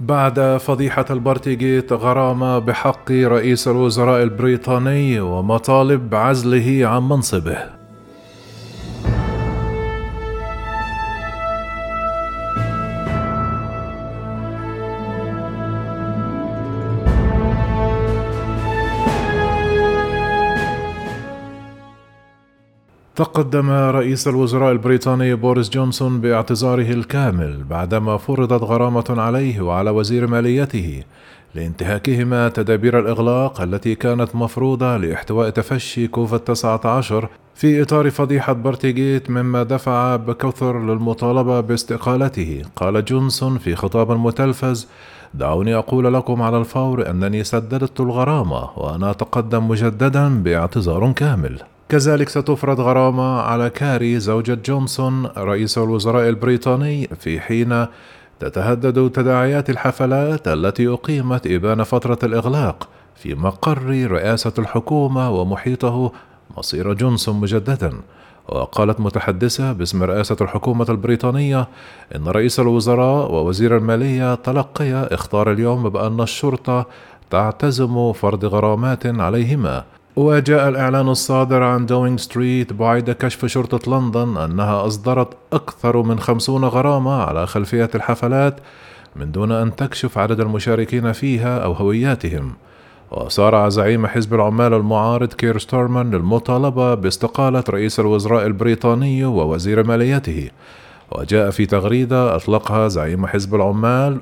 بعد فضيحة البارتيجيت غرامة بحق رئيس الوزراء البريطاني ومطالب عزله عن منصبه. تقدم رئيس الوزراء البريطاني بوريس جونسون باعتذاره الكامل بعدما فرضت غرامة عليه وعلى وزير ماليته لانتهاكهما تدابير الإغلاق التي كانت مفروضة لإحتواء تفشي كوفيد 19 في إطار فضيحة بارتيجيت مما دفع بكثر للمطالبة باستقالته. قال جونسون في خطاب متلفز دعوني أقول لكم على الفور أنني سددت الغرامة وأنا أتقدم مجددا باعتذار كامل. كذلك ستفرض غرامة على كاري زوجة جونسون رئيس الوزراء البريطاني في حين تتهدد تداعيات الحفلات التي أقيمت إبان فترة الإغلاق في مقر رئاسة الحكومة ومحيطه مصير جونسون مجددا. وقالت متحدثة باسم رئاسة الحكومة البريطانية إن رئيس الوزراء ووزير المالية تلقيا إخطار اليوم بأن الشرطة تعتزم فرض غرامات عليهما. وجاء الإعلان الصادر عن داونينغ ستريت بعد كشف شرطة لندن أنها أصدرت أكثر من خمسون غرامة على خلفية الحفلات من دون أن تكشف عدد المشاركين فيها أو هوياتهم. وسارع زعيم حزب العمال المعارض كير ستارمر للمطالبة باستقالة رئيس الوزراء البريطاني ووزير ماليته وجاء في تغريدة أطلقها زعيم حزب العمال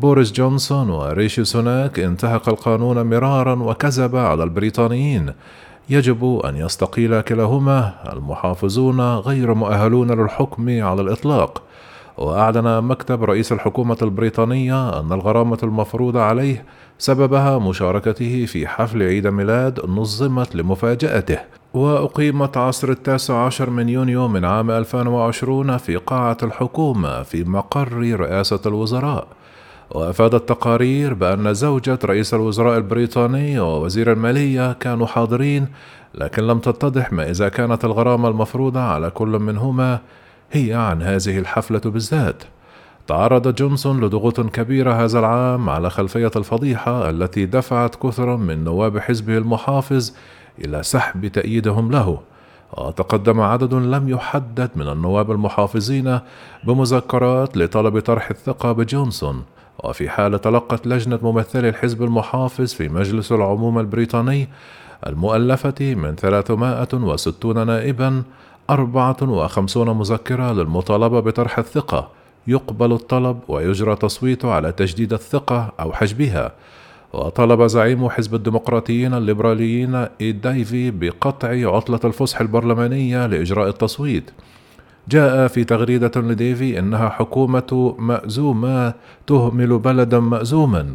بوريس جونسون وريشي سوناك انتهك القانون مرارا وكذب على البريطانيين. يجب أن يستقيل كلاهما المحافظون غير مؤهلون للحكم على الإطلاق. وأعلن مكتب رئيس الحكومة البريطانية أن الغرامة المفروضة عليه سببها مشاركته في حفل عيد ميلاد نظمت لمفاجأته. وأقيمت عصر التاسع عشر من يونيو من عام 2020 في قاعة الحكومة في مقر رئاسة الوزراء. وأفادت تقارير بأن زوجة رئيس الوزراء البريطاني ووزير المالية كانوا حاضرين لكن لم تتضح ما إذا كانت الغرامة المفروضة على كل منهما هي عن هذه الحفلة بالذات. تعرض جونسون لضغوط كبيرة هذا العام على خلفية الفضيحة التي دفعت كثرا من نواب حزبه المحافظ إلى سحب تأييدهم له. وتقدم عدد لم يحدد من النواب المحافظين بمذكرات لطلب طرح الثقة بجونسون. وفي حال تلقت لجنة ممثلي الحزب المحافظ في مجلس العموم البريطاني المؤلفة من 360 نائبا 54 مذكرة للمطالبة بطرح الثقة. يقبل الطلب ويجرى تصويته على تجديد الثقة أو حجبها. وطلب زعيم حزب الديمقراطيين الليبراليين إيد دايفي بقطع عطلة الفسح البرلمانية لإجراء التصويت. جاء في تغريدة لديفي إنها حكومة مأزومة تهمل بلدا مأزوما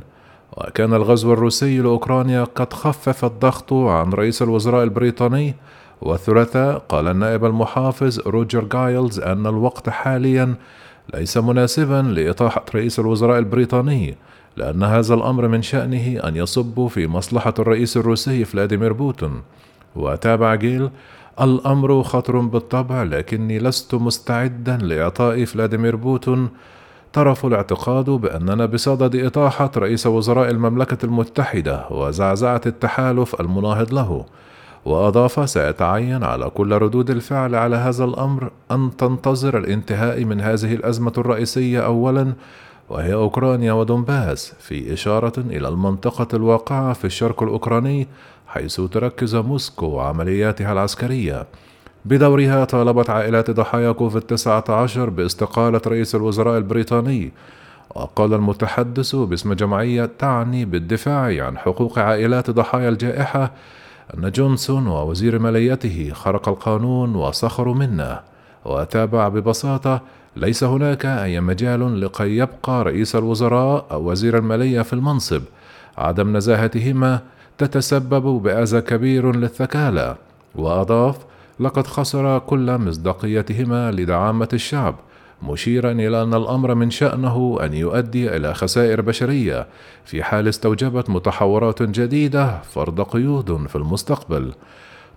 وكان الغزو الروسي لأوكرانيا قد خفف الضغط عن رئيس الوزراء البريطاني. والثلاثاء قال النائب المحافظ روجر جيل أن الوقت حاليا ليس مناسبا لإطاحة رئيس الوزراء البريطاني لأن هذا الأمر من شأنه أن يصب في مصلحة الرئيس الروسي فلاديمير بوتين وتابع جيل الأمر خطر بالطبع لكني لست مستعدا لإعطاء فلاديمير بوتين. ترف الاعتقاد بأننا بصدد إطاحة رئيس وزراء المملكة المتحدة وزعزعة التحالف المناهض له. وأضاف سيتعين على كل ردود الفعل على هذا الأمر أن تنتظر الانتهاء من هذه الأزمة الرئيسية أولا وهي أوكرانيا ودونباس في إشارة إلى المنطقة الواقعة في الشرق الأوكراني حيث تركز موسكو عملياتها العسكرية. بدورها طالبت عائلات ضحايا كوفيد 19 باستقالة رئيس الوزراء البريطاني. وقال المتحدث باسم جمعية تعني بالدفاع عن حقوق عائلات ضحايا الجائحة أن جونسون ووزير ماليته خرق القانون وسخروا منه. وتابع ببساطة ليس هناك أي مجال لكي يبقى رئيس الوزراء أو وزير المالية في المنصب. عدم نزاهتهما تتسبب بأذى كبير للثكالى وأضاف لقد خسر كل مصداقيتهما لدعامة الشعب مشيرا إلى أن الأمر من شأنه أن يؤدي إلى خسائر بشرية في حال استوجبت متحورات جديدة فرض قيود في المستقبل.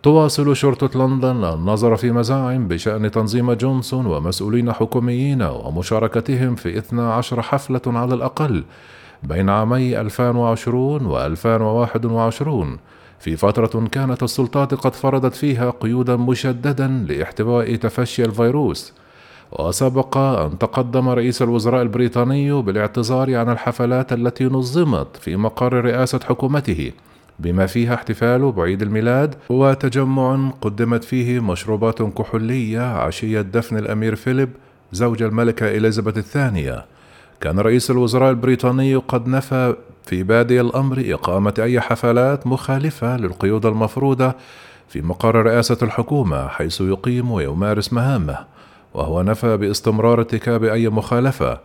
تواصل شرطة لندن النظر في مزاعم بشأن تنظيم جونسون ومسؤولين حكوميين ومشاركتهم في 12 حفلة على الأقل بين عامي 2020 و 2021 في فترة كانت السلطات قد فرضت فيها قيودا مشددا لاحتواء تفشي الفيروس وسبق أن تقدم رئيس الوزراء البريطاني بالاعتذار عن الحفلات التي نظمت في مقر رئاسة حكومته بما فيها احتفال بعيد الميلاد وتجمع قدمت فيه مشروبات كحولية عشية دفن الأمير فيليب زوج الملكة إليزابيث الثانية. كان رئيس الوزراء البريطاني قد نفى في بادئ الأمر إقامة أي حفلات مخالفة للقيود المفروضة في مقر رئاسة الحكومة حيث يقيم ويمارس مهامه وهو نفى باستمرار ارتكاب أي مخالفة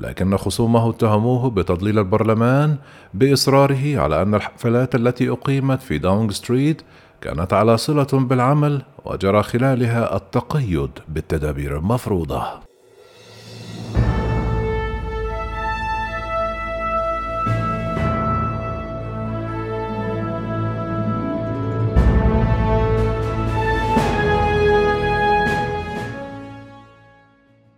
لكن خصومه اتهموه بتضليل البرلمان بإصراره على أن الحفلات التي أقيمت في داونغ ستريت كانت على صلة بالعمل وجرى خلالها التقيد بالتدابير المفروضة.